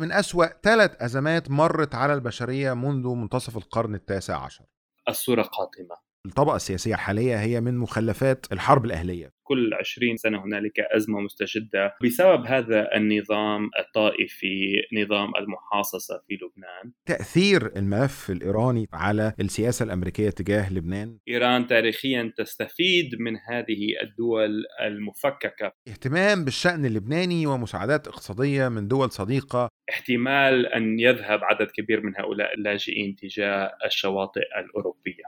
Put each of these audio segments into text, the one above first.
من أسوأ ثلاث أزمات مرت على البشرية منذ منتصف القرن التاسع عشر. الصورة قاتمة. الطبقة السياسية الحالية هي من مخلفات الحرب الأهلية. كل 20 سنة هنالك أزمة مستجدة بسبب هذا النظام الطائفي نظام المحاصصة في لبنان. تأثير الملف الإيراني على السياسة الأمريكية تجاه لبنان؟ إيران تاريخيا تستفيد من هذه الدول المفككة. اهتمام بالشأن اللبناني ومساعدات اقتصادية من دول صديقة. احتمال أن يذهب عدد كبير من هؤلاء اللاجئين تجاه الشواطئ الأوروبية.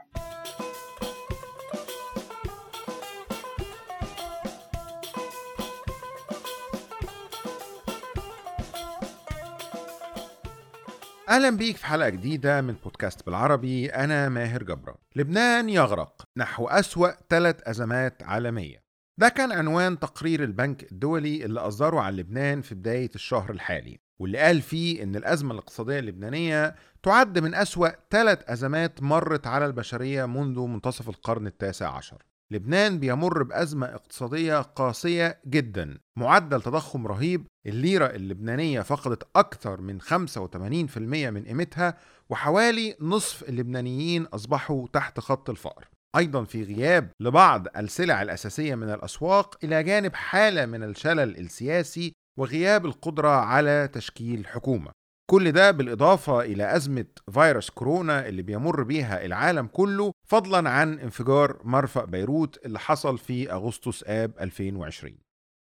أهلا بيك في حلقة جديدة من بودكاست بالعربي أنا ماهر جبرة. لبنان يغرق نحو أسوأ ثلاث أزمات عالمية. ده كان عنوان تقرير البنك الدولي اللي أصدره عن لبنان في بداية الشهر الحالي واللي قال فيه إن الأزمة الاقتصادية اللبنانية تعد من أسوأ ثلاث أزمات مرت على البشرية منذ منتصف القرن التاسع عشر. لبنان بيمر بأزمة اقتصادية قاسية جدا. معدل تضخم رهيب الليرة اللبنانية فقدت أكثر من 85% من قيمتها وحوالي نصف اللبنانيين أصبحوا تحت خط الفقر. أيضا في غياب لبعض السلع الأساسية من الأسواق إلى جانب حالة من الشلل السياسي وغياب القدرة على تشكيل حكومة. كل ده بالإضافة إلى أزمة فيروس كورونا اللي بيمر بيها العالم كله فضلا عن انفجار مرفأ بيروت اللي حصل في أغسطس آب 2020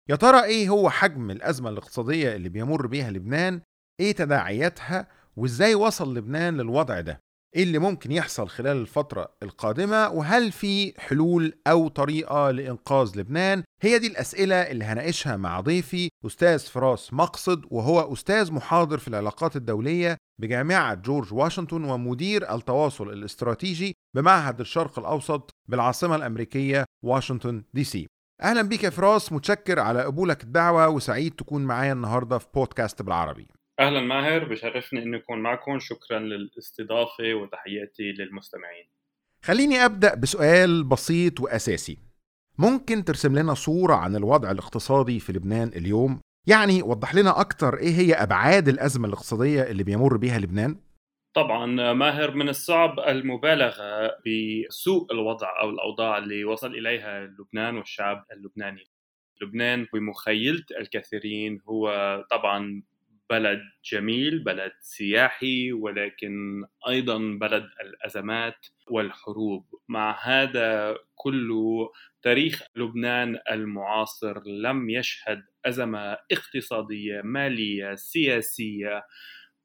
يا ترى إيه هو حجم الأزمة الاقتصادية اللي بيمر بيها لبنان؟ إيه تداعياتها؟ وإزاي وصل لبنان للوضع ده؟ إيه اللي ممكن يحصل خلال الفترة القادمة وهل في حلول أو طريقة لإنقاذ لبنان؟ هي دي الأسئلة اللي هناقشها مع ضيفي أستاذ فراس مقصد وهو أستاذ محاضر في العلاقات الدولية بجامعة جورج واشنطن ومدير التواصل الاستراتيجي بمعهد الشرق الأوسط بالعاصمة الأمريكية واشنطن دي سي. أهلا بيك يا فراس متشكر على قبولك الدعوة وسعيد تكون معايا النهاردة في بودكاست بالعربي. أهلا ماهر بشرفني إني أكون معكم. شكرا للاستضافة وتحياتي للمستمعين. خليني أبدأ بسؤال بسيط وأساسي. ممكن ترسم لنا صورة عن الوضع الاقتصادي في لبنان اليوم؟ يعني وضح لنا أكتر إيه هي أبعاد الأزمة الاقتصادية اللي بيمر بيها لبنان؟ طبعا ماهر من الصعب المبالغة بسوء الوضع أو الأوضاع اللي وصل إليها لبنان والشعب اللبناني. لبنان بمخيلة الكثيرين هو طبعا بلد جميل بلد سياحي ولكن أيضا بلد الأزمات والحروب. مع هذا كله تاريخ لبنان المعاصر لم يشهد أزمة اقتصادية مالية سياسية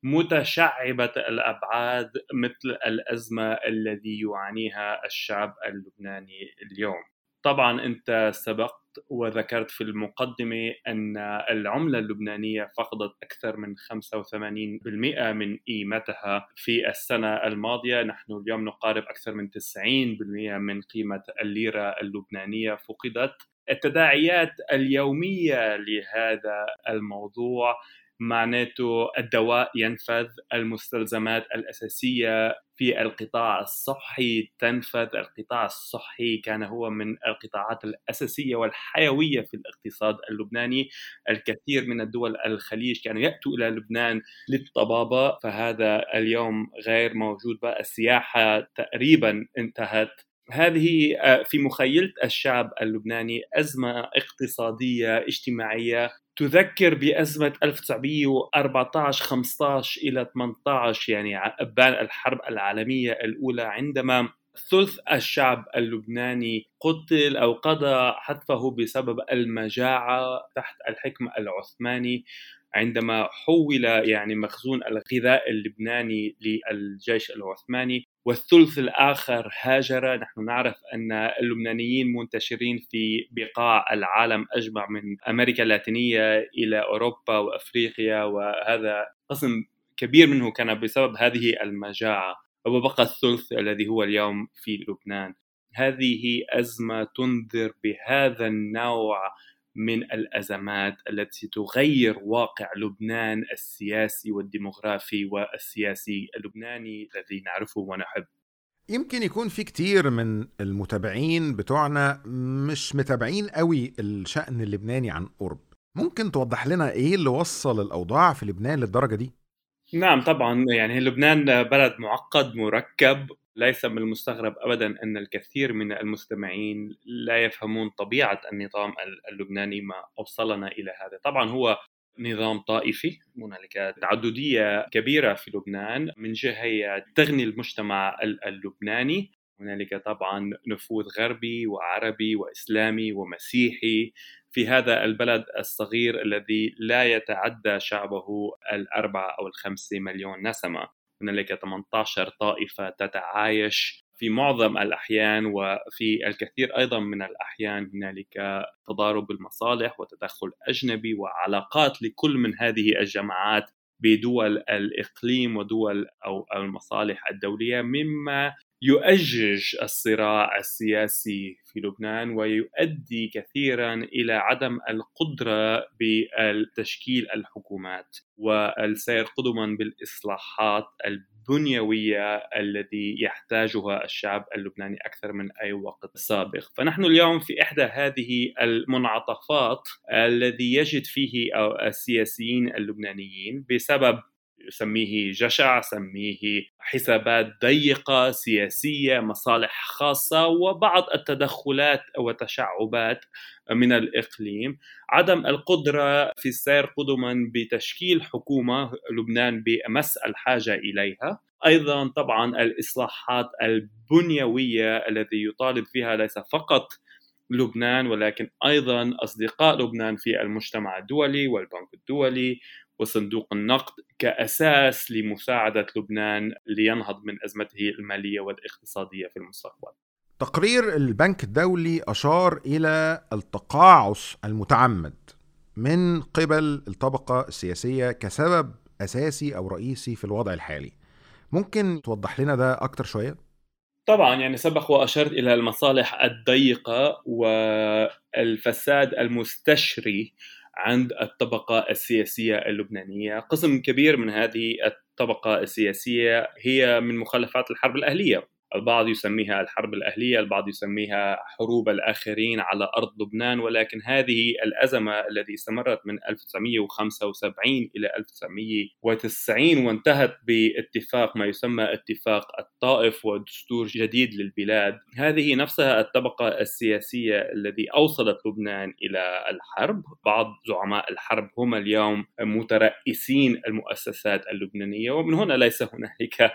متشعبة الأبعاد مثل الأزمة الذي يعانيها الشعب اللبناني اليوم. طبعا أنت سبقت وذكرت في المقدمة أن العملة اللبنانية فقدت أكثر من 85% من قيمتها في السنة الماضية، نحن اليوم نقارب أكثر من 90% من قيمة الليرة اللبنانية فقدت. التداعيات اليومية لهذا الموضوع معناته الدواء ينفذ المستلزمات الأساسية في القطاع الصحي تنفذ القطاع الصحي كان هو من القطاعات الأساسية والحيوية في الاقتصاد اللبناني. الكثير من الدول الخليج كانوا يأتوا إلى لبنان للطبابة فهذا اليوم غير موجود بقى. السياحة تقريبا انتهت. هذه آه، في مخيلة الشعب اللبناني أزمة اقتصادية اجتماعية تذكر بأزمة 1914 15 إلى 18 يعني أبان الحرب العالمية الأولى عندما ثلث الشعب اللبناني قتل أو قضى حتفه بسبب المجاعة تحت الحكم العثماني. عندما حول يعني مخزون الغذاء اللبناني للجيش العثماني والثلث الآخر هاجر. نحن نعرف أن اللبنانيين منتشرين في بقاع العالم أجمع من أمريكا اللاتينية إلى أوروبا وأفريقيا وهذا قسم كبير منه كان بسبب هذه المجاعة. وبقى الثلث الذي هو اليوم في لبنان؟ هذه أزمة تنذر بهذا النوع من الأزمات التي تغير واقع لبنان السياسي والديمغرافي والسياسي اللبناني الذي نعرفه ونحب. يمكن يكون في كتير من المتابعين بتوعنا مش متابعين قوي الشأن اللبناني عن قرب. ممكن توضح لنا إيه اللي وصل الأوضاع في لبنان للدرجة دي؟ نعم طبعا يعني لبنان بلد معقد مركب ليس من المستغرب ابدا أن الكثير من المستمعين لا يفهمون طبيعة النظام اللبناني ما أوصلنا إلى هذا، طبعا هو نظام طائفي هنالك تعددية كبيرة في لبنان. من جهة تغني المجتمع اللبناني هنالك طبعا نفوذ غربي وعربي وإسلامي ومسيحي. في هذا البلد الصغير الذي لا يتعدى شعبه الأربعة أو الخمسة مليون نسمة. هنالك 18 طائفة تتعايش في معظم الأحيان وفي الكثير أيضا من الأحيان هنالك تضارب المصالح وتدخل أجنبي وعلاقات لكل من هذه الجماعات بدول الإقليم ودول أو المصالح الدولية مما يؤجج الصراع السياسي في لبنان ويؤدي كثيرا إلى عدم القدرة بتشكيل الحكومات والسير قدما بالإصلاحات البنيوية الذي يحتاجها الشعب اللبناني أكثر من أي وقت سابق، فنحن اليوم في إحدى هذه المنعطفات الذي يجد فيه السياسيين اللبنانيين بسبب سميه جشع سميه حسابات ضيقة سياسية مصالح خاصة وبعض التدخلات وتشعبات من الإقليم. عدم القدرة في السير قدما بتشكيل حكومة لبنان بأمس الحاجة إليها. أيضا طبعا الإصلاحات البنيوية الذي يطالب فيها ليس فقط لبنان ولكن أيضا أصدقاء لبنان في المجتمع الدولي والبنك الدولي وصندوق النقد كأساس لمساعدة لبنان لينهض من أزمته المالية والاقتصادية في المستقبل. تقرير البنك الدولي أشار إلى التقاعس المتعمد من قبل الطبقة السياسية كسبب أساسي أو رئيسي في الوضع الحالي. ممكن توضح لنا ده أكتر شوية؟ طبعا يعني سبق وأشرت إلى المصالح الضيقة والفساد المستشري عند الطبقة السياسية اللبنانية. قسم كبير من هذه الطبقة السياسية هي من مخلفات الحرب الأهلية. البعض يسميها الحرب الأهلية البعض يسميها حروب الآخرين على أرض لبنان ولكن هذه الأزمة التي استمرت من 1975 إلى 1990 وانتهت باتفاق ما يسمى اتفاق الطائف ودستور جديد للبلاد. هذه نفسها الطبقة السياسية الذي أوصلت لبنان إلى الحرب. بعض زعماء الحرب هم اليوم مترئسين المؤسسات اللبنانية ومن هنا ليس هنالك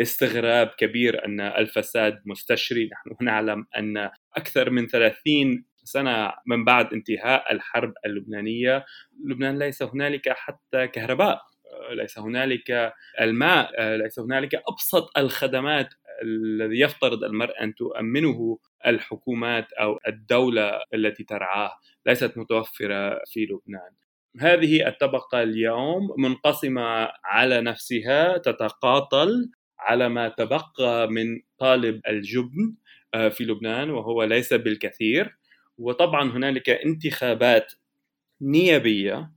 استغراب كبير أن الفساد مستشري، نحن نعلم أن أكثر من 30 سنة من بعد انتهاء الحرب اللبنانية، لبنان ليس هنالك حتى كهرباء، ليس هنالك الماء، ليس هنالك أبسط الخدمات الذي يفترض المرء أن تؤمنه الحكومات أو الدولة التي ترعاه ليست متوفرة في لبنان. هذه الطبقة اليوم منقسمة على نفسها تتقاتل على ما تبقى من طالب الجبن آه، في لبنان وهو ليس بالكثير. وطبعا هنالك انتخابات نيابية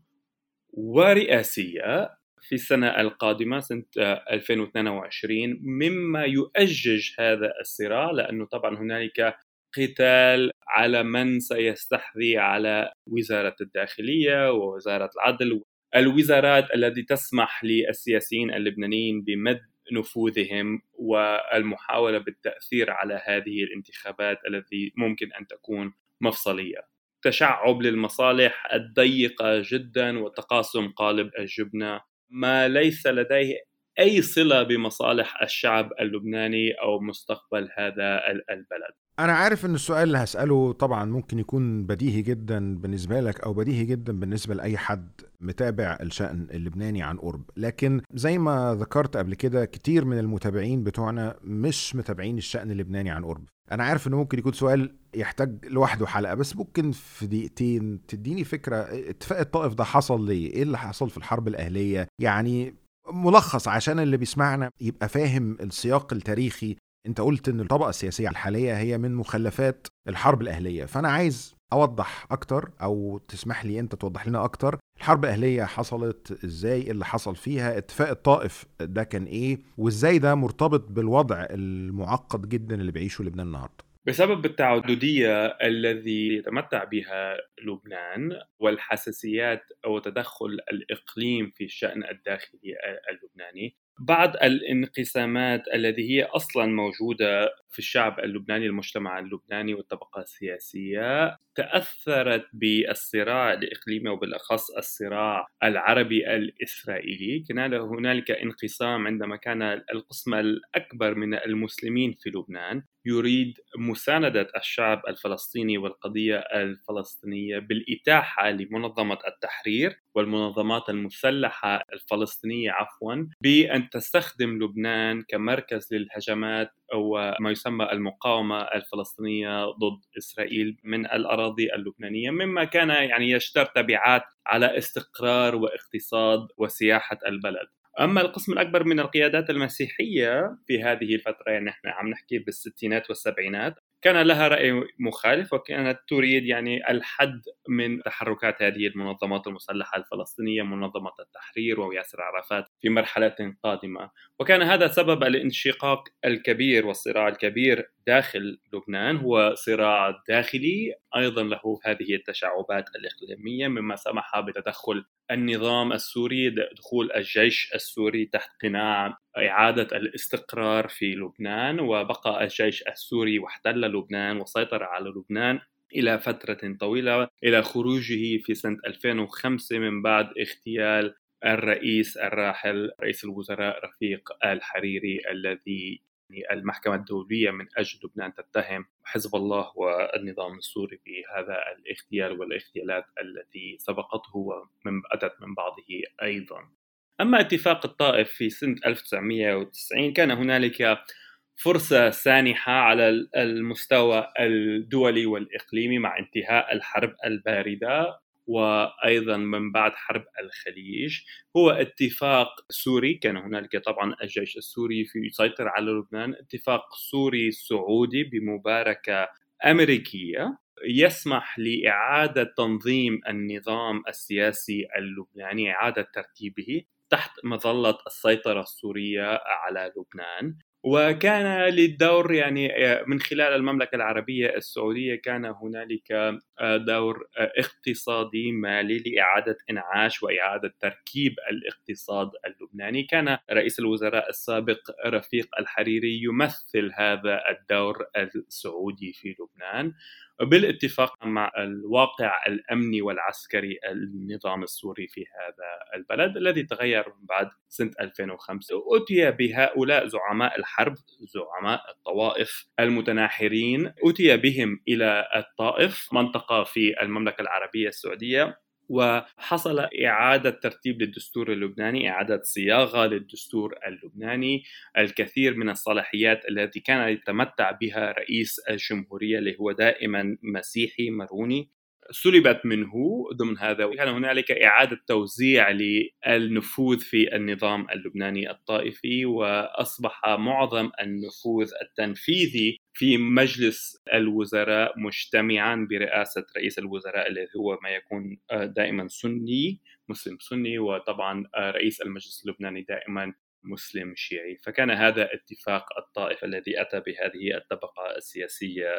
ورئاسية في السنة القادمة سنة 2022 مما يؤجج هذا الصراع لأنه طبعا هنالك قتال على من سيستحذي على وزارة الداخلية ووزارة العدل الوزارات التي تسمح للسياسيين اللبنانيين بمد نفوذهم والمحاولة بالتأثير على هذه الانتخابات التي ممكن أن تكون مفصلية. تشعب للمصالح الضيقة جدا وتقاسم قالب الجبنة ما ليس لديه أي صلة بمصالح الشعب اللبناني أو مستقبل هذا البلد. أنا عارف إن السؤال اللي هسأله طبعا ممكن يكون بديهي جدا بالنسبة لك أو بديهي جدا بالنسبة لأي حد متابع الشأن اللبناني عن قرب. لكن زي ما ذكرت قبل كده كتير من المتابعين بتوعنا مش متابعين الشأن اللبناني عن قرب. أنا عارف إنه ممكن يكون سؤال يحتاج لوحده حلقة بس ممكن في دقيقتين تديني فكرة اتفاق الطائف ده حصل ليه؟ إيه اللي حصل في الحرب الأهلية؟ يعني ملخص عشان اللي بيسمعنا يبقى فاهم السياق التاريخي انت قلت إن الطبقة السياسية الحالية هي من مخلفات الحرب الأهلية فأنا عايز أوضح أكتر أو تسمح لي أنت توضح لنا أكتر الحرب الأهلية حصلت إزاي اللي حصل فيها اتفاق الطائف ده كان إيه وإزاي ده مرتبط بالوضع المعقد جدا اللي بيعيشه لبنان النهارده. بسبب التعددية الذي يتمتع بها لبنان والحساسيات أو تدخل الإقليم في الشأن الداخلي اللبناني بعض الانقسامات التي هي أصلا موجودة في الشعب اللبناني المجتمع اللبناني والطبقة السياسية تأثرت بالصراع الإقليمي وبالأخص الصراع العربي الإسرائيلي. كان هنالك انقسام عندما كان القسم الأكبر من المسلمين في لبنان يريد مساندة الشعب الفلسطيني والقضية الفلسطينية بالإتاحة لمنظمة التحرير والمنظمات المسلحة الفلسطينية عفوا بأن تستخدم لبنان كمركز للهجمات أو ما يسمى المقاومة الفلسطينية ضد إسرائيل من الأراضي اللبنانية مما كان يعني يشتر تبعات على استقرار واقتصاد وسياحة البلد. أما القسم الأكبر من القيادات المسيحية في هذه الفترة يعني إحنا عم نحكي بالستينات والسبعينات كان لها رأي مخالف وكانت تريد يعني الحد من تحركات هذه المنظمات المسلحة الفلسطينية منظمة التحرير وياسر عرفات في مرحلة قادمة. وكان هذا سبب الانشقاق الكبير والصراع الكبير داخل لبنان هو صراع داخلي أيضا له هذه التشعبات الإقليمية مما سمح بتدخل النظام السوري دخول الجيش السوري تحت قناع إعادة الاستقرار في لبنان وبقى الجيش السوري واحتل لبنان وسيطر على لبنان إلى فترة طويلة إلى خروجه في سنة 2005 من بعد اغتيال الرئيس الراحل رئيس الوزراء رفيق الحريري الذي المحكمة الدولية من أجل لبنان تتهم حزب الله والنظام السوري بهذا الاغتيال والاغتيالات التي سبقته ومن أتت من بعضه أيضا. أما اتفاق الطائف في سنة 1990 كان هنالك فرصة سانحة على المستوى الدولي والإقليمي مع انتهاء الحرب الباردة وأيضا من بعد حرب الخليج. هو اتفاق سوري كان هنالك طبعا الجيش السوري في يسيطر على لبنان. اتفاق سوري سعودي بمباركة أمريكية. يسمح لإعادة تنظيم النظام السياسي اللبناني إعادة ترتيبه. تحت مظلة السيطرة السورية على لبنان. وكان للدور يعني من خلال المملكة العربية السعودية كان هنالك آه، دور آه، اقتصادي مالي لإعادة إنعاش وإعادة تركيب الاقتصاد اللبناني. كان رئيس الوزراء السابق رفيق الحريري يمثل هذا الدور السعودي في لبنان. بالاتفاق مع الواقع الأمني والعسكري النظام السوري في هذا البلد الذي تغير بعد سنة 2005 اتي بهؤلاء زعماء الحرب زعماء الطوائف المتناحرين اتي بهم إلى الطائف منطقة في المملكة العربية السعودية. وحصل إعادة ترتيب للدستور اللبناني إعادة صياغة للدستور اللبناني الكثير من الصلاحيات التي كان يتمتع بها رئيس الجمهورية اللي هو دائما مسيحي مروني سلبت منه ضمن هذا وكان هنالك إعادة توزيع للنفوذ في النظام اللبناني الطائفي وأصبح معظم النفوذ التنفيذي في مجلس الوزراء مجتمعا برئاسة رئيس الوزراء الذي هو ما يكون دائما سني مسلم سني وطبعا رئيس المجلس اللبناني دائما مسلم شيعي. فكان هذا اتفاق الطائف الذي أتى بهذه الطبقة السياسية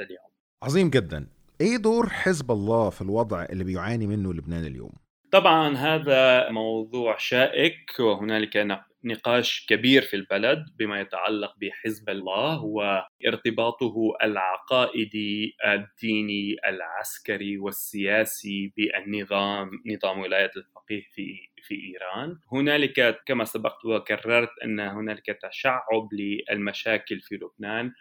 اليوم. عظيم جدا. إيه دور حزب الله في الوضع اللي بيعاني منه لبنان اليوم؟ طبعا هذا موضوع شائك وهنالك نقاش كبير في البلد بما يتعلق بحزب الله وارتباطه العقائدي الديني العسكري والسياسي بالنظام نظام ولاية الفقيه في في إيران. هنالك كما سبقت وكررت أن هنالك تشعب للمشاكل في لبنان.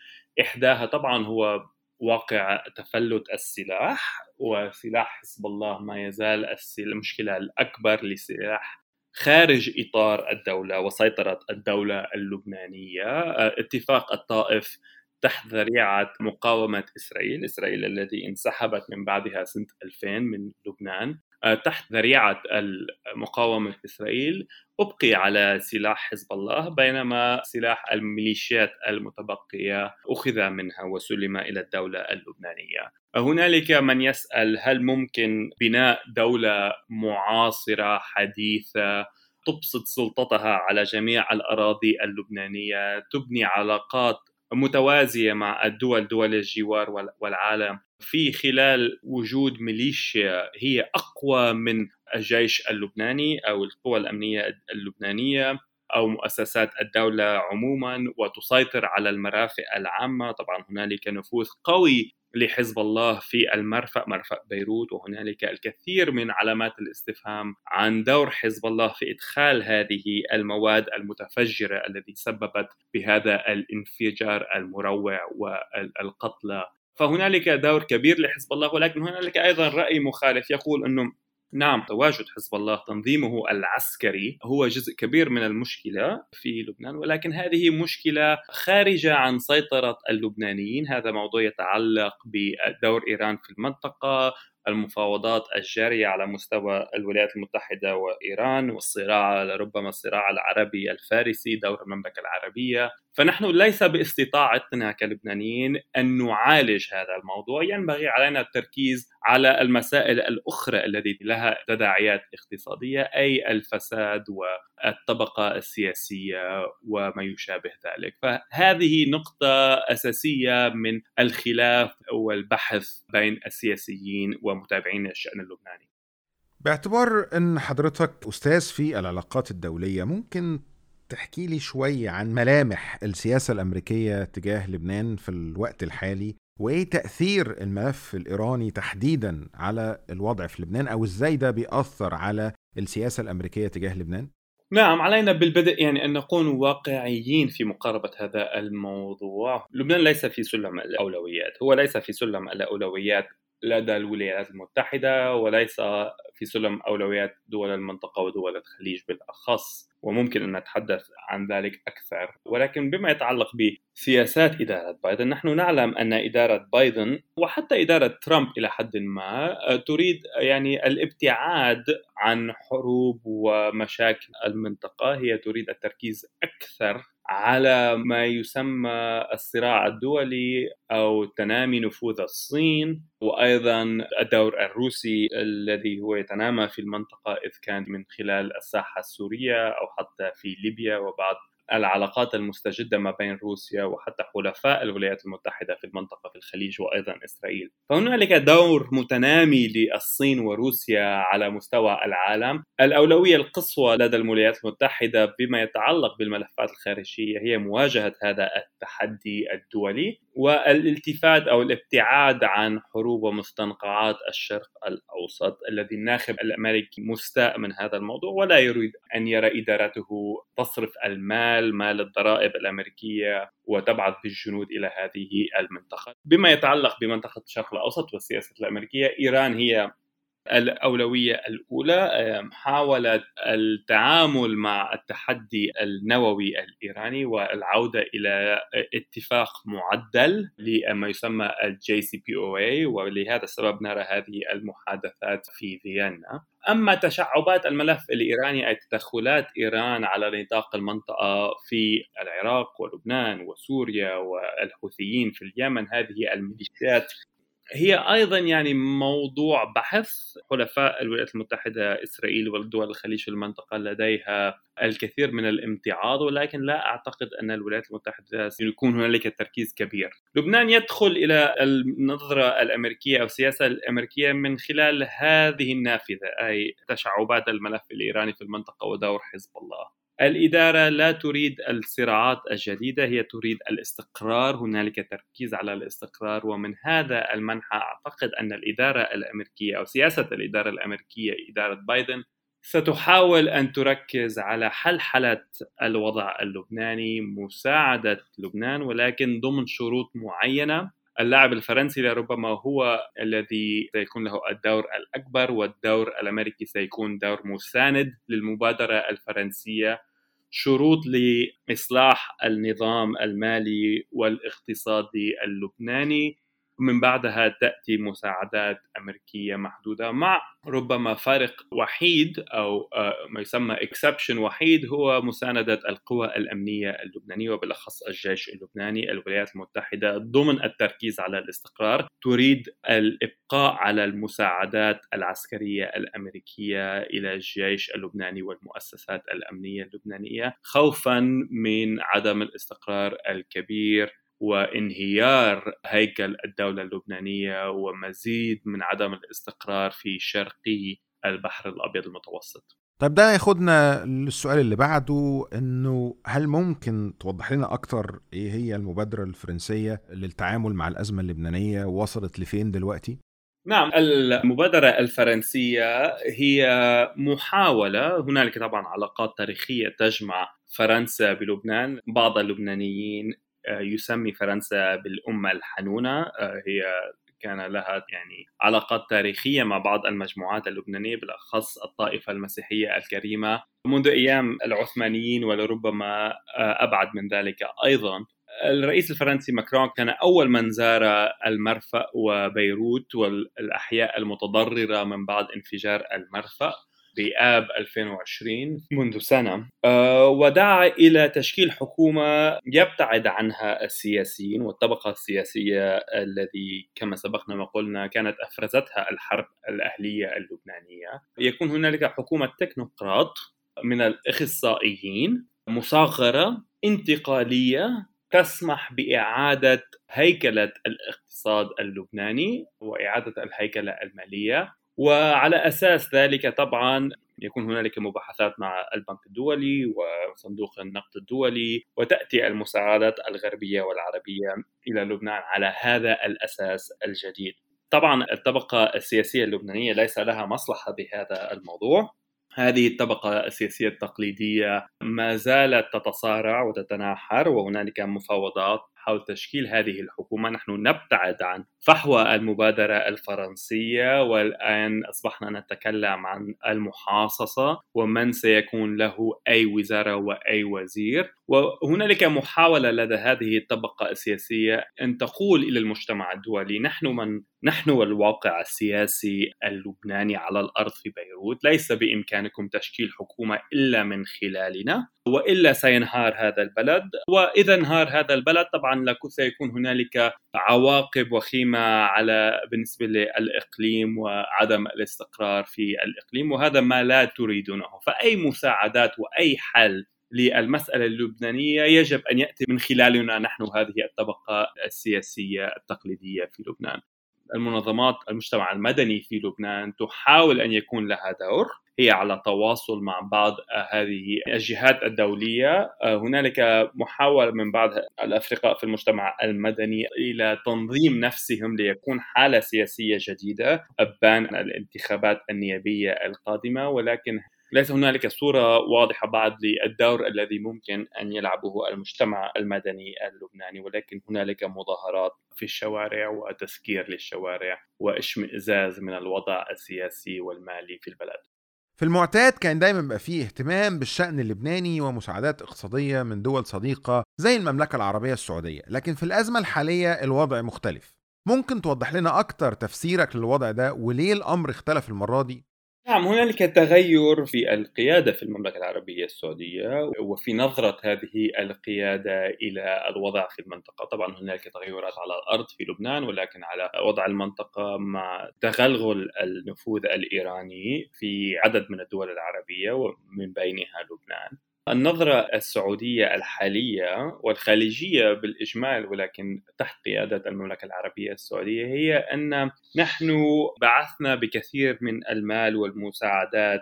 إحداها طبعا هو واقع تفلت السلاح وسلاح حزب الله ما يزال المشكلة الأكبر لسلاح خارج إطار الدولة وسيطرة الدولة اللبنانية. اتفاق الطائف تحت ذريعة مقاومة إسرائيل إسرائيل التي انسحبت من بعدها سنة 2000 من لبنان. آه، تحت ذريعة مقاومة إسرائيل أبقي على سلاح حزب الله بينما سلاح الميليشيات المتبقية أخذ منها وسلم إلى الدولة اللبنانية. هنالك من يسأل هل ممكن بناء دولة معاصرة حديثة تبسط سلطتها على جميع الأراضي اللبنانية تبني علاقات متوازية مع الدول دول الجوار والعالم. في خلال وجود ميليشيا هي أقوى من الجيش اللبناني أو القوى الأمنية اللبنانية. أو مؤسسات الدولة عموما وتسيطر على المرافق العامة. طبعا هنالك نفوذ قوي لحزب الله في المرفأ مرفأ بيروت. وهنالك الكثير من علامات الاستفهام عن دور حزب الله في إدخال هذه المواد المتفجرة التي سببت بهذا الانفجار المروع والقتلى. فهنالك دور كبير لحزب الله ولكن هنالك أيضا رأي مخالف يقول أنه نعم تواجد حزب الله. تنظيمه العسكري هو جزء كبير من المشكلة في لبنان ولكن هذه مشكلة خارجة عن سيطرة اللبنانيين. هذا موضوع يتعلق بدور إيران في المنطقة المفاوضات الجارية على مستوى الولايات المتحدة وإيران والصراع لربما الصراع العربي الفارسي دور المملكة العربية. فنحن ليس باستطاعتنا كلبنانيين أن نعالج هذا الموضوع. ينبغي علينا التركيز على المسائل الأخرى التي لها تداعيات اقتصادية أي الفساد والطبقة السياسية وما يشابه ذلك. فهذه نقطة أساسية من الخلاف والبحث بين السياسيين ومتابعين الشأن اللبناني. باعتبار إن حضرتك أستاذ في العلاقات الدولية ممكن تحكي لي شوي عن ملامح السياسة الأمريكية تجاه لبنان في الوقت الحالي وإيه تأثير الملف الإيراني تحديدا على الوضع في لبنان أو إزاي ده بيأثر على السياسة الأمريكية تجاه لبنان؟ نعم علينا بالبدء يعني أن نكون واقعيين في مقاربة هذا الموضوع، لبنان ليس في سلم الأولويات، هو ليس في سلم الأولويات. لدى الولايات المتحدة وليس في سلم أولويات دول المنطقة ودول الخليج بالأخص وممكن أن نتحدث عن ذلك أكثر. ولكن بما يتعلق بسياسات إدارة بايدن نحن نعلم أن إدارة بايدن وحتى إدارة ترامب إلى حد ما تريد يعني الابتعاد عن حروب ومشاكل المنطقة هي تريد التركيز أكثر على ما يسمى الصراع الدولي أو تنامي نفوذ الصين وأيضا الدور الروسي الذي هو يتنامى في المنطقة إذ كان من خلال الساحة السورية أو حتى في ليبيا وبعض العلاقات المستجدة ما بين روسيا وحتى حلفاء الولايات المتحدة في المنطقة في الخليج وأيضا إسرائيل. فهنالك دور متنامي للصين وروسيا على مستوى العالم. الأولوية القصوى لدى الولايات المتحدة بما يتعلق بالملفات الخارجية هي مواجهة هذا التحدي الدولي والالتفات أو الابتعاد عن حروب ومستنقعات الشرق الأوسط الذي الناخب الأمريكي مستاء من هذا الموضوع ولا يريد أن يرى ادارته تصرف المال مال الضرائب الأمريكية وتبعث بالجنود إلى هذه المنطقة. بما يتعلق بمنطقة الشرق الأوسط والسياسة الأمريكية إيران هي الأولوية الأولى محاولة التعامل مع التحدي النووي الإيراني والعودة إلى اتفاق معدل لما يسمى ال JCPOA ولهذا السبب نرى هذه المحادثات في فيينا. أما تشعبات الملف الإيراني أي تدخلات إيران على نطاق المنطقة في العراق ولبنان وسوريا والحوثيين في اليمن هذه الميليشيات هي أيضا يعني موضوع بحث حلفاء الولايات المتحدة إسرائيل والدول الخليج في المنطقة لديها الكثير من الامتعاض ولكن لا أعتقد أن الولايات المتحدة سيكون هنالك تركيز كبير. لبنان يدخل إلى النظرة الأمريكية أو السياسة الأمريكية من خلال هذه النافذة أي تشعبات الملف الإيراني في المنطقة ودور حزب الله. الإدارة لا تريد الصراعات الجديدة هي تريد الاستقرار. هنالك تركيز على الاستقرار ومن هذا المنحى أعتقد أن الإدارة الأمريكية أو سياسة الإدارة الأمريكية إدارة بايدن ستحاول أن تركز على حلحلة الوضع اللبناني مساعدة لبنان ولكن ضمن شروط معينة. اللاعب الفرنسي لربما هو الذي سيكون له الدور الأكبر والدور الأمريكي سيكون دور مساند للمبادرة الفرنسية. شروط لإصلاح النظام المالي والاقتصادي اللبناني. ومن بعدها تأتي مساعدات أمريكية محدودة مع ربما فارق وحيد أو آه، ما يسمى اكسبشن وحيد هو مساندة القوى الأمنية اللبنانية وبالأخص الجيش اللبناني الولايات المتحدة ضمن التركيز على الاستقرار. تريد الإبقاء على المساعدات العسكرية الأمريكية إلى الجيش اللبناني والمؤسسات الأمنية اللبنانية خوفا من عدم الاستقرار الكبير. وانهيار هيكل الدولة اللبنانية ومزيد من عدم الاستقرار في شرقي البحر الأبيض المتوسط طيب ده ياخدنا للسؤال اللي بعده إنه هل ممكن توضح لنا أكتر إيه هي المبادرة الفرنسية للتعامل مع الأزمة اللبنانية وصلت لفين دلوقتي؟ نعم المبادرة الفرنسية هي محاولة هنالك طبعا علاقات تاريخية تجمع فرنسا بلبنان بعض اللبنانيين يسمي فرنسا بالأمة الحنونة. آه، هي كان لها يعني علاقات تاريخية مع بعض المجموعات اللبنانية بالأخص الطائفة المسيحية الكريمة. منذ أيام العثمانيين ولربما آه، أبعد من ذلك أيضا. الرئيس الفرنسي ماكرون كان أول من زار المرفأ وبيروت والأحياء المتضررة من بعد انفجار المرفأ. بآب 2020 منذ سنة. آه، ودعا إلى تشكيل حكومة يبتعد عنها السياسيين والطبقة السياسية الذي كما سبقنا وقلنا كانت أفرزتها الحرب الأهلية اللبنانية. يكون هنالك حكومة تكنوقراط من الأخصائيين مصغرة انتقالية تسمح بإعادة هيكلة الاقتصاد اللبناني وإعادة الهيكلة المالية. وعلى أساس ذلك طبعا يكون هنالك مباحثات مع البنك الدولي وصندوق النقد الدولي وتأتي المساعدات الغربية والعربية إلى لبنان على هذا الأساس الجديد. طبعا الطبقة السياسية اللبنانية ليس لها مصلحة بهذا الموضوع هذه الطبقة السياسية التقليدية ما زالت تتصارع وتتناحر وهنالك مفاوضات حول تشكيل هذه الحكومة. نحن نبتعد عن فحوى المبادرة الفرنسية والآن أصبحنا نتكلم عن المحاصصة ومن سيكون له أي وزارة وأي وزير. وهنالك محاولة لدى هذه الطبقة السياسية أن تقول إلى المجتمع الدولي نحن من نحن والواقع السياسي اللبناني على الأرض في بيروت ليس بإمكانكم تشكيل حكومة إلا من خلالنا وإلا سينهار هذا البلد. وإذا انهار هذا البلد طبعا سيكون هنالك عواقب وخيمة على بالنسبة للإقليم وعدم الاستقرار في الإقليم وهذا ما لا تريدونه. فأي مساعدات وأي حل للمسألة اللبنانية يجب أن يأتي من خلالنا نحن هذه الطبقة السياسية التقليدية في لبنان. المنظمات المجتمع المدني في لبنان تحاول أن يكون لها دور هي على تواصل مع بعض هذه الجهات الدولية. هنالك محاولة من بعض الأفرقاء في المجتمع المدني إلى تنظيم نفسهم ليكون حالة سياسية جديدة أبان الانتخابات النيابية القادمة ولكن ليس هنالك صورة واضحة بعد للدور الذي ممكن أن يلعبه المجتمع المدني اللبناني ولكن هنالك مظاهرات في الشوارع وتسكير للشوارع وإشمئزاز من الوضع السياسي والمالي في البلد في المعتاد كان دايما بقى فيه اهتمام بالشأن اللبناني ومساعدات اقتصادية من دول صديقة زي المملكة العربية السعودية لكن في الأزمة الحالية الوضع مختلف ممكن توضح لنا أكتر تفسيرك للوضع ده وليه الأمر اختلف المرة دي؟ نعم هنالك تغير في القيادة في المملكة العربية السعودية وفي نظرة هذه القيادة إلى الوضع في المنطقة. طبعا هنالك تغيرات على الأرض في لبنان ولكن على وضع المنطقة مع تغلغل النفوذ الإيراني في عدد من الدول العربية ومن بينها لبنان. النظرة السعودية الحالية والخليجية بالإجمال ولكن تحت قيادة المملكة العربية السعودية هي أن نحن بعثنا بكثير من المال والمساعدات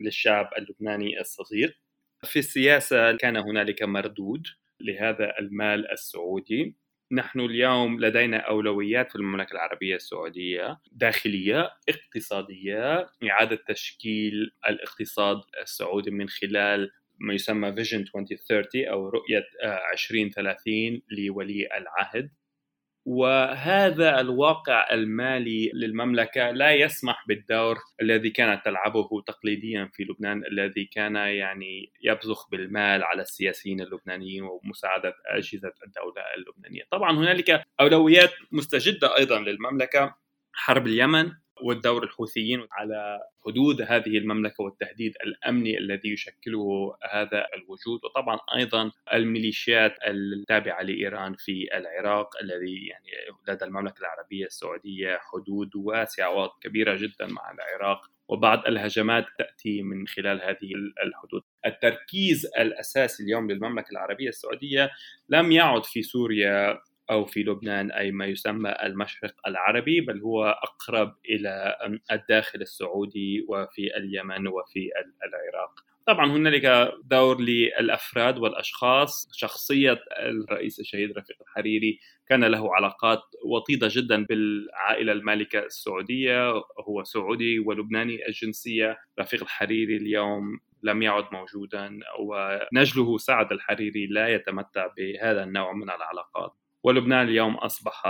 للشعب اللبناني الصغير. في السياسة كان هنالك مردود لهذا المال السعودي. نحن اليوم لدينا أولويات في المملكة العربية السعودية داخلية اقتصادية إعادة تشكيل الاقتصاد السعودي من خلال ما يسمى فيجن 2030 أو رؤية 2030 آه، لولي العهد وهذا الواقع المالي للمملكة لا يسمح بالدور الذي كانت تلعبه تقليديا في لبنان الذي كان يعني يبزخ بالمال على السياسيين اللبنانيين ومساعدة أجهزة الدولة اللبنانية. طبعا هنالك أولويات مستجدة أيضا للمملكة حرب اليمن والدور الحوثيين على حدود هذه المملكة والتهديد الأمني الذي يشكله هذا الوجود وطبعا أيضا الميليشيات التابعة لإيران في العراق الذي يعني لدى المملكة العربية السعودية حدود واسعة وكبيرة جدا مع العراق وبعض الهجمات تأتي من خلال هذه الحدود. التركيز الأساسي اليوم للمملكة العربية السعودية لم يعد في سوريا أو في لبنان أي ما يسمى المشرق العربي بل هو أقرب إلى الداخل السعودي وفي اليمن وفي العراق. طبعا هنالك دور للأفراد والأشخاص. شخصية الرئيس الشهيد رفيق الحريري كان له علاقات وطيدة جدا بالعائلة المالكة السعودية هو سعودي ولبناني الجنسية. رفيق الحريري اليوم لم يعد موجودا ونجله سعد الحريري لا يتمتع بهذا النوع من العلاقات. ولبنان اليوم أصبح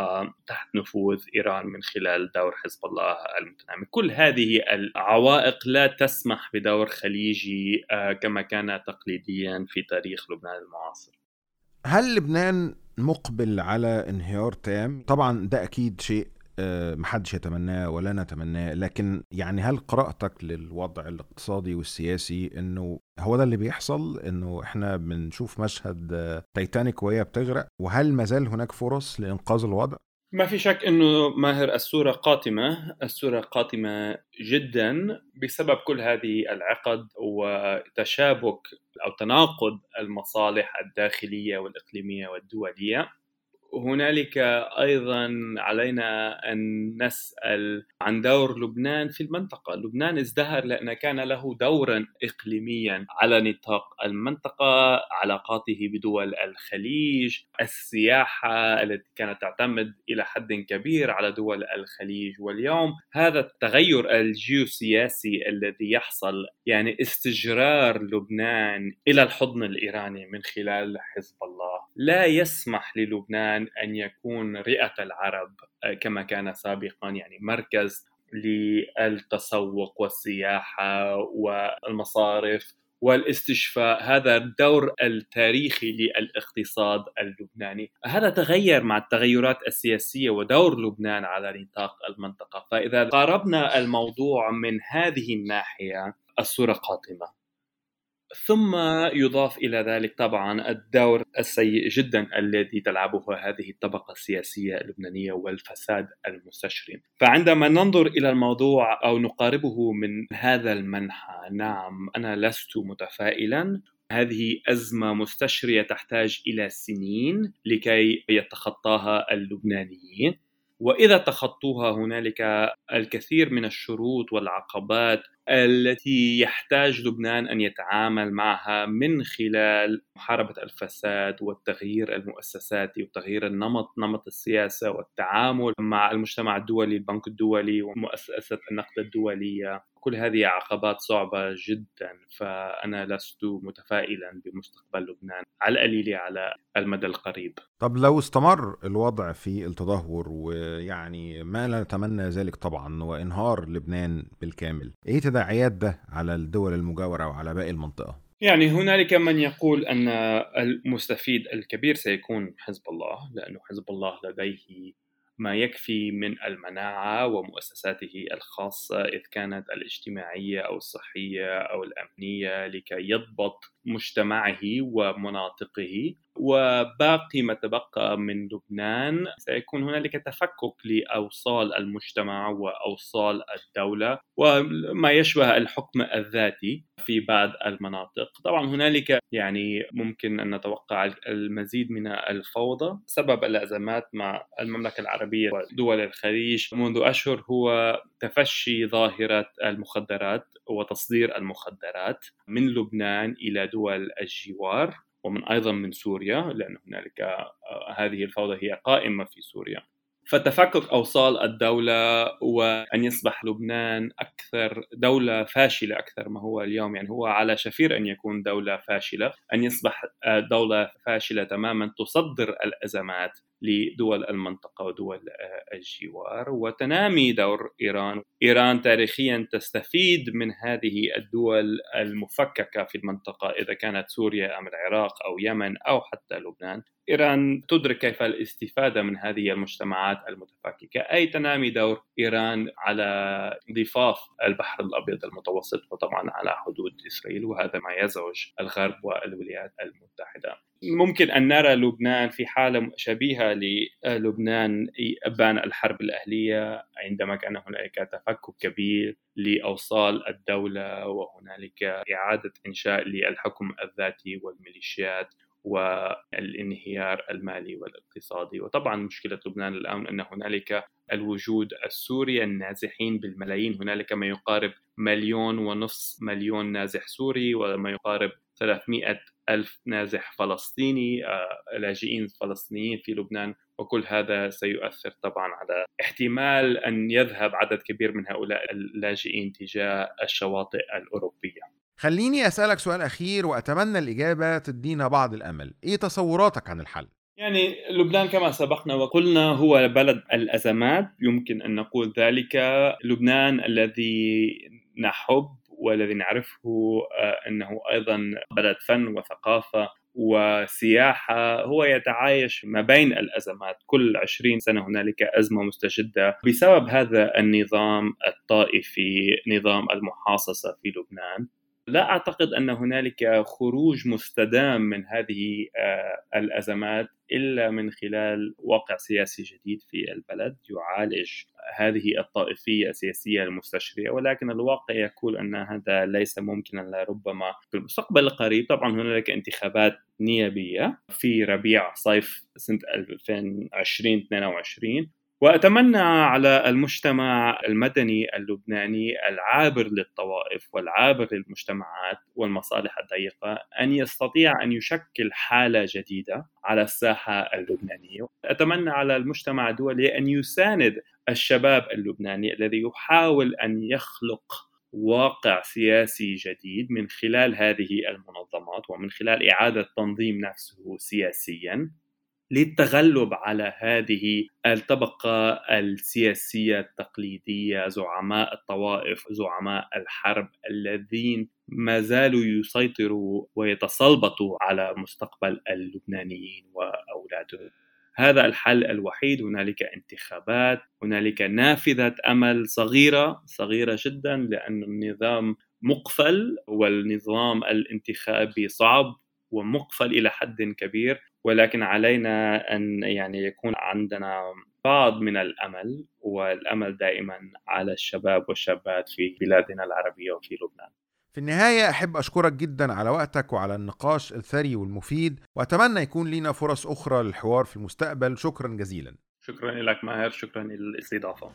تحت نفوذ إيران من خلال دور حزب الله المتنامي كل هذه العوائق لا تسمح بدور خليجي آه، كما كان تقليديا في تاريخ لبنان المعاصر هل لبنان مقبل على انهيار تام؟ طبعا ده أكيد شيء محدش يتمناه ولا نتمناه لكن يعني هل قراءتك للوضع الاقتصادي والسياسي إنه هو ده اللي بيحصل؟ إنه إحنا بنشوف مشهد آه، تايتانيك وهي بتغرق؟ وهل ما زال هناك فرص لإنقاذ الوضع؟ ما في شك إنه ماهر الصورة قاتمة، الصورة قاتمة جدا بسبب كل هذه العقد وتشابك أو تناقض المصالح الداخلية والإقليمية والدولية. هنالك أيضا علينا أن نسأل عن دور لبنان في المنطقة، لبنان ازدهر لأن كان له دورا اقليميا على نطاق المنطقة، علاقاته بدول الخليج، السياحة التي كانت تعتمد إلى حد كبير على دول الخليج، واليوم هذا التغير الجيوسياسي الذي يحصل يعني استجرار لبنان إلى الحضن الإيراني من خلال حزب الله، لا يسمح للبنان أن يكون رئة العرب آه، كما كان سابقا يعني مركز للتسوق والسياحة والمصارف والاستشفاء. هذا الدور التاريخي للاقتصاد اللبناني. هذا تغير مع التغيرات السياسية ودور لبنان على نطاق المنطقة. فإذا قاربنا الموضوع من هذه الناحية الصورة قاتمة. ثم يضاف إلى ذلك طبعا الدور السيء جدا الذي تلعبه هذه الطبقة السياسية اللبنانية والفساد المستشري. فعندما ننظر إلى الموضوع أو نقاربه من هذا المنحى، نعم أنا لست متفائلا هذه أزمة مستشرية تحتاج إلى سنين لكي يتخطاها اللبنانيين وإذا تخطوها هنالك الكثير من الشروط والعقبات التي يحتاج لبنان أن يتعامل معها من خلال محاربة الفساد والتغيير المؤسساتي وتغيير النمط نمط السياسة والتعامل مع المجتمع الدولي البنك الدولي ومؤسسة النقد الدولية. كل هذه عقبات صعبة جدا فأنا لست متفائلا بمستقبل لبنان على القليل على المدى القريب طب لو استمر الوضع في التدهور ويعني ما لا نتمنى ذلك طبعا وإنهار لبنان بالكامل إيه تداعيات ده على الدول المجاورة وعلى باقي المنطقة؟ يعني هنالك من يقول أن المستفيد الكبير سيكون حزب الله لأنه حزب الله لديه ما يكفي من المناعة ومؤسساته الخاصة إذ كانت الاجتماعية أو الصحية أو الأمنية لكي يضبط مجتمعه ومناطقه. وباقي ما تبقى من لبنان. سيكون هنالك تفكك لأوصال المجتمع وأوصال الدولة وما يشبه الحكم الذاتي في بعض المناطق. طبعا هنالك يعني ممكن أن نتوقع المزيد من الفوضى سبب الأزمات مع المملكة العربية ودول الخليج. منذ أشهر هو تفشي ظاهرة المخدرات وتصدير المخدرات من لبنان إلى دول الجوار. ومن أيضا من سوريا لأن هنالك آه، هذه الفوضى هي قائمة في سوريا. فتفكك أوصال الدولة وأن يصبح لبنان أكثر دولة فاشلة أكثر ما هو اليوم. يعني هو على شفير أن يكون دولة فاشلة. أن يصبح آه، دولة فاشلة تماما تصدر الأزمات. لدول المنطقة ودول آه، الجوار. وتنامي دور إيران. إيران تاريخيا تستفيد من هذه الدول المفككة في المنطقة إذا كانت سوريا أم العراق أو يمن أو حتى لبنان. إيران تدرك كيف الاستفادة من هذه المجتمعات المتفككة. أي تنامي دور إيران على ضفاف البحر الأبيض المتوسط وطبعا على حدود إسرائيل وهذا ما يزعج الغرب والولايات المتحدة. ممكن أن نرى لبنان في حالة شبيهة للبنان أبان الحرب الأهلية عندما كان هنالك تفكك كبير لأوصال الدولة وهنالك إعادة إنشاء للحكم الذاتي والميليشيات والانهيار المالي والاقتصادي. وطبعا مشكلة لبنان الآن أن هنالك الوجود السوري النازحين بالملايين. هنالك ما يقارب مليون ونصف مليون نازح سوري وما يقارب 300 ألف نازح فلسطيني آه، لاجئين فلسطينيين في لبنان وكل هذا سيؤثر طبعا على احتمال أن يذهب عدد كبير من هؤلاء اللاجئين تجاه الشواطئ الأوروبية. خليني أسألك سؤال أخير وأتمنى الإجابة تدينا بعض الأمل. إيه تصوراتك عن الحل؟ يعني لبنان كما سبقنا وقلنا هو بلد الأزمات يمكن أن نقول ذلك. لبنان الذي نحب والذي نعرفه آه، إنه أيضا بلد فن وثقافة وسياحة هو يتعايش ما بين الأزمات. كل 20 سنة هنالك أزمة مستجدة. بسبب هذا النظام الطائفي نظام المحاصصة في لبنان لا أعتقد أن هنالك خروج مستدام من هذه آه، الأزمات إلا من خلال واقع سياسي جديد في البلد يعالج هذه الطائفية السياسية المستشرية ولكن الواقع يقول أن هذا ليس ممكنا لربما في المستقبل القريب. طبعا هنالك انتخابات نيابية في ربيع صيف سنة 2020 22 وأتمنى على المجتمع المدني اللبناني العابر للطوائف والعابر للمجتمعات والمصالح الضيقة أن يستطيع أن يشكل حالة جديدة على الساحة اللبنانية. أتمنى على المجتمع الدولي أن يساند الشباب اللبناني الذي يحاول أن يخلق واقع سياسي جديد من خلال هذه المنظمات ومن خلال إعادة تنظيم نفسه سياسيا للتغلب على هذه الطبقة السياسية التقليدية زعماء الطوائف زعماء الحرب الذين ما زالوا يسيطروا ويتسلبطوا على مستقبل اللبنانيين وأولادهم. هذا الحل الوحيد. هنالك انتخابات هنالك نافذة أمل صغيرة صغيرة جدا لأن النظام مقفل والنظام الانتخابي صعب ومقفل إلى حد كبير. ولكن علينا أن يعني يكون عندنا بعض من الأمل والأمل دائما على الشباب والشابات في بلادنا العربية وفي لبنان. في النهاية أحب أشكرك جدا على وقتك وعلى النقاش الثري والمفيد وأتمنى يكون لنا فرص أخرى للحوار في المستقبل. شكرا جزيلا. شكرا لك ماهر شكرا للاستضافة.